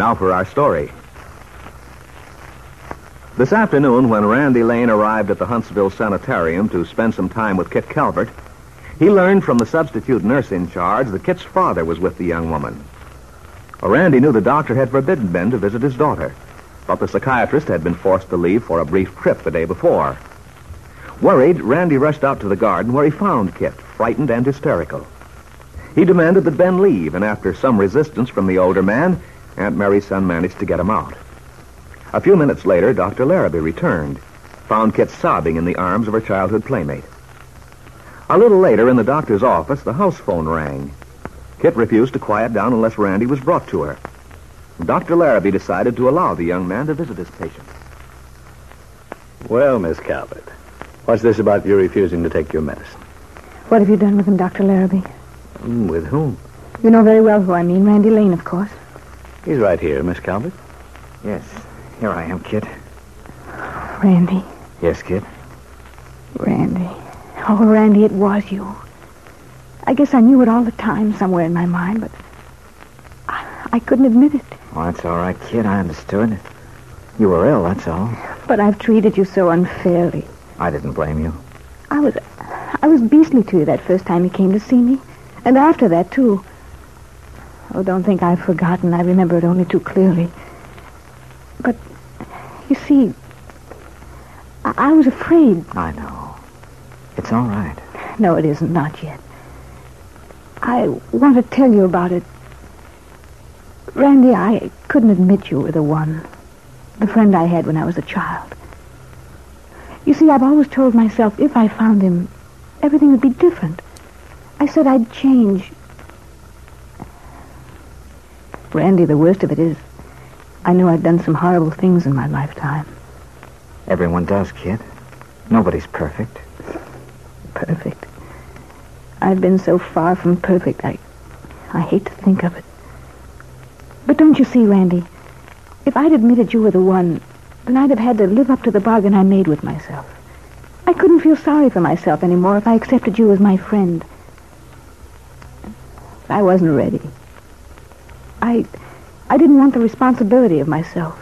Now for our story. This afternoon, when Randy Lane arrived at the Huntsville Sanitarium to spend some time with Kit Calvert, he learned from the substitute nurse in charge that Kit's father was with the young woman. Randy knew the doctor had forbidden Ben to visit his daughter, but the psychiatrist had been forced to leave for a brief trip the day before. Worried, Randy rushed out to the garden where he found Kit, frightened and hysterical. He demanded that Ben leave, and after some resistance from the older man, Aunt Mary's son managed to get him out. A few minutes later, Dr. Larrabee returned, found Kit sobbing in the arms of her childhood playmate. A little later, in the doctor's office, the house phone rang. Kit refused to quiet down unless Randy was brought to her. Dr. Larrabee decided to allow the young man to visit his patient. Well, Miss Calvert, what's this about you refusing to take your medicine? What have you done with him, Dr. Larrabee? Mm, with whom? You know very well who I mean, Randy Lane, of course. He's right here, Miss Calvert. Yes, here I am, Kit. Randy. Yes, Kit. Randy. Oh, Randy, it was you. I guess I knew it all the time somewhere in my mind, but I, I couldn't admit it. Oh, that's all right, Kit. I understood. You were ill, that's all. But I've treated you so unfairly. I didn't blame you. I was I was beastly to you that first time you came to see me. And after that, too. Oh, don't think I've forgotten. I remember it only too clearly. But, you see, I, I was afraid. I know. It's all right. No, it isn't. Not yet. I want to tell you about it. Randy, I couldn't admit you were the one. The friend I had when I was a child. You see, I've always told myself if I found him, everything would be different. I said I'd change. Randy, the worst of it is, I knew I'd done some horrible things in my lifetime. Everyone does, kid. Nobody's perfect. Perfect. I've been so far from perfect, I, I hate to think of it. But don't you see, Randy, if I'd admitted you were the one, then I'd have had to live up to the bargain I made with myself. I couldn't feel sorry for myself anymore if I accepted you as my friend. I wasn't ready. I, I didn't want the responsibility of myself,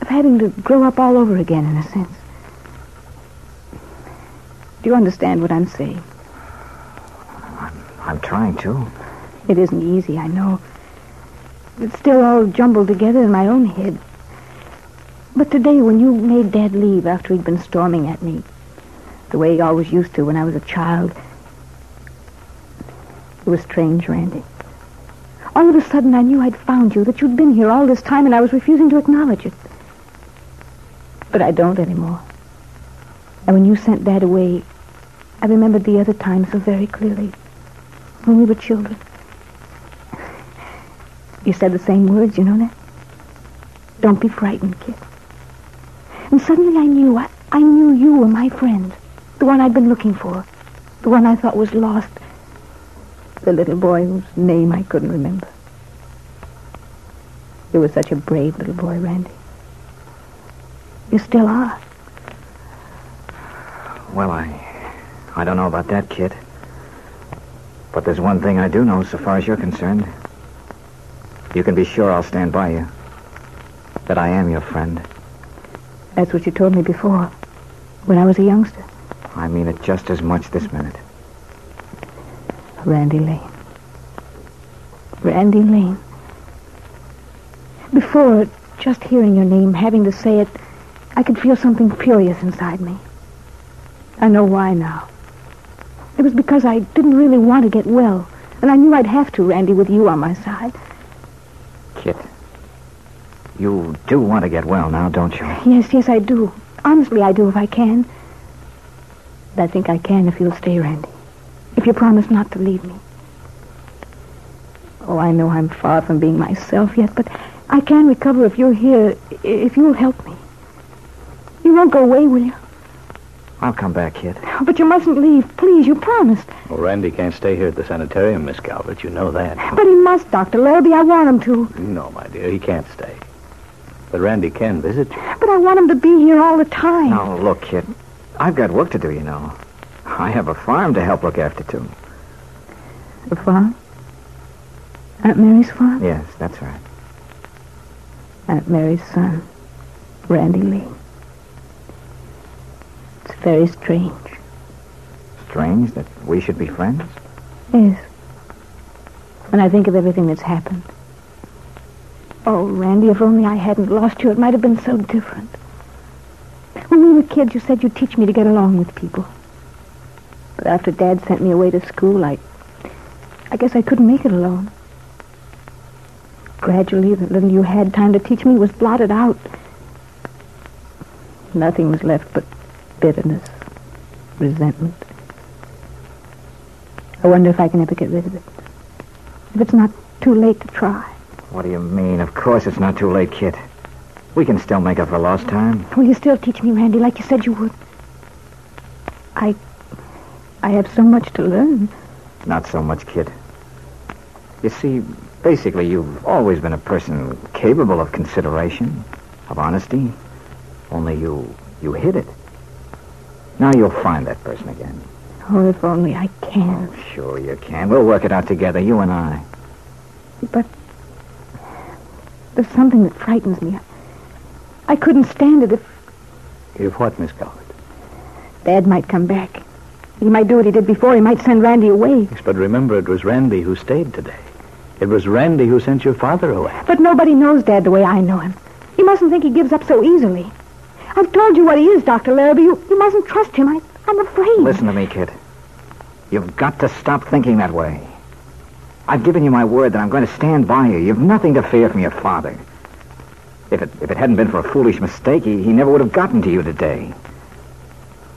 of having to grow up all over again, in a sense. Do you understand what I'm saying? I'm, I'm trying to. It isn't easy, I know. It's still all jumbled together in my own head. But today, when you made Dad leave after he'd been storming at me, the way he always used to when I was a child, it was strange, Randy. All of a sudden, I knew I'd found you, that you'd been here all this time, and I was refusing to acknowledge it. But I don't anymore. And when you sent Dad away, I remembered the other time so very clearly, when we were children. You said the same words, you know that? Don't be frightened, kid. And suddenly I knew, I, I knew you were my friend. The one I'd been looking for. The one I thought was lost. The little boy whose name I couldn't remember. You were such a brave little boy, Randy. You still are. Well, I... I don't know about that, Kit. But there's one thing I do know so far as you're concerned. You can be sure I'll stand by you. That I am your friend. That's what you told me before, when I was a youngster. I mean it just as much this minute. Randy Lane. Randy Lane. Before, just hearing your name, having to say it, I could feel something furious inside me. I know why now. It was because I didn't really want to get well, and I knew I'd have to, Randy, with you on my side. Kit, you do want to get well now, don't you? Yes, yes, I do. Honestly, I do if I can. But I think I can if you'll stay, Randy. If you promise not to leave me. Oh, I know I'm far from being myself yet, but I can recover if you're here, if you'll help me. You won't go away, will you? I'll come back, Kit. But you mustn't leave. Please, you promised. Well, Randy can't stay here at the sanitarium, Miss Calvert. You know that. But he must, Dr. Larrabee. I want him to. No, my dear, he can't stay. But Randy can visit you. But I want him to be here all the time. Now, look, kid. I've got work to do, you know. I have a farm to help look after, too. The farm? Aunt Mary's farm? Yes, that's right. Aunt Mary's son, Randy Lee. It's very strange. Strange that we should be friends. Yes. When I think of everything that's happened. Oh, Randy, if only I hadn't lost you, it might have been so different. When we were kids, you said you'd teach me to get along with people. After Dad sent me away to school, I... I guess I couldn't make it alone. Gradually, the little you had time to teach me was blotted out. Nothing was left but bitterness, resentment. I wonder if I can ever get rid of it. If it's not too late to try. What do you mean? Of course it's not too late, Kit. We can still make up for lost time. Will you still teach me, Randy, like you said you would? I... Have so much to learn. Not so much, Kit. You see, basically, you've always been a person capable of consideration, of honesty. Only you, you hid it. Now you'll find that person again. Oh, if only I can. Sure you can. We'll work it out together, you and I. But there's something that frightens me. I couldn't stand it if If what, Miss Calvert? Dad might come back. He might do what he did before. He might send Randy away. Yes, but remember, it was Randy who stayed today. It was Randy who sent your father away. But nobody knows Dad the way I know him. You mustn't think he gives up so easily. I've told you what he is, Dr. Larrabee. You, you mustn't trust him. I, I'm afraid. Listen to me, kid. You've got to stop thinking that way. I've given you my word that I'm going to stand by you. You've nothing to fear from your father. If it, if it hadn't been for a foolish mistake, he, he never would have gotten to you today.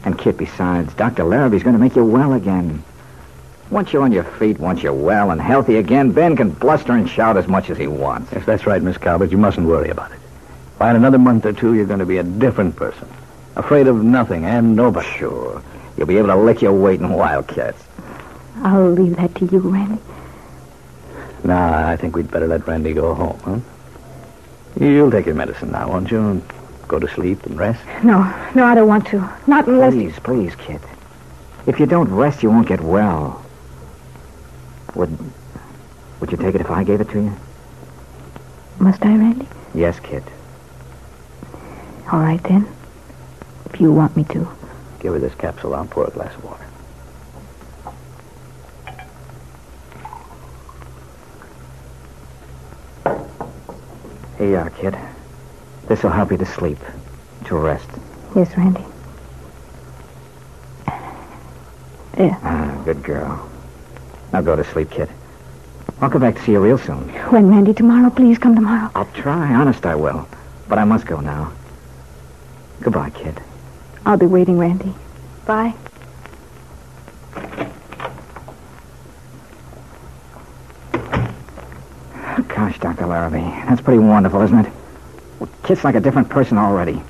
And, Kit, besides, Dr. Larrabee's going to make you well again. Once you're on your feet, once you're well and healthy again, Ben can bluster and shout as much as he wants. Yes, that's right, Miss Calvert. You mustn't worry about it. By in another month or two, you're going to be a different person. Afraid of nothing and nobody. Sure. You'll be able to lick your weight in wildcats. I'll leave that to you, Randy. Now, I think we'd better let Randy go home, huh? You'll take your medicine now, won't you? Go to sleep and rest. No, no, I don't want to. Not unless... Please, please, Kit. If you don't rest, you won't get well. Would would you take it if I gave it to you? Must I, Randy? Yes, Kit. All right, then. If you want me to. Give her this capsule. I'll pour a glass of water. Here you are, Kit. This will help you to sleep, to rest. Yes, Randy. Yeah. Ah, good girl. Now go to sleep, Kit. I'll come back to see you real soon. When, Randy? Tomorrow? Please come tomorrow. I'll try, honest I will. But I must go now. Goodbye, Kid. I'll be waiting, Randy. Bye. Gosh, Dr. Larrabee, that's pretty wonderful, isn't it? Well, Kit's like a different person already.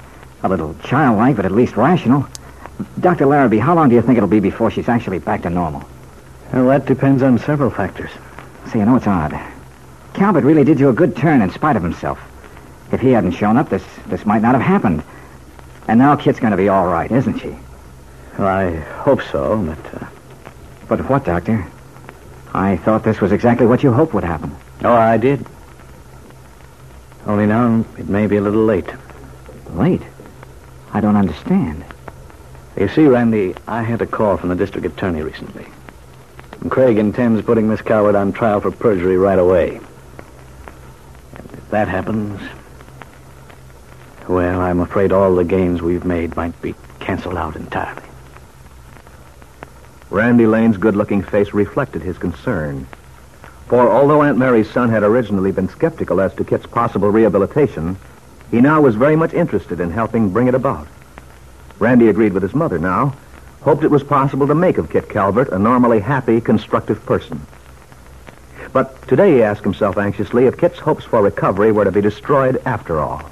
A little childlike, but at least rational. Dr. Larrabee, how long do you think it'll be before she's actually back to normal? Well, that depends on several factors. See, you know, it's odd. Calvert really did you a good turn in spite of himself. If he hadn't shown up, this, this might not have happened. And now Kit's going to be all right, isn't she? Well, I hope so, but... Uh... But what, Doctor? I thought this was exactly what you hoped would happen. Oh, I did. Only now it may be a little late. Late? I don't understand. You see, Randy, I had a call from the district attorney recently. Craig intends putting Miss Calvert on trial for perjury right away. And if that happens, well, I'm afraid all the gains we've made might be canceled out entirely. Randy Lane's good-looking face reflected his concern. For although Aunt Mary's son had originally been skeptical as to Kit's possible rehabilitation, he now was very much interested in helping bring it about. Randy agreed with his mother now, hoped it was possible to make of Kit Calvert a normally happy, constructive person. But today he asked himself anxiously if Kit's hopes for recovery were to be destroyed after all.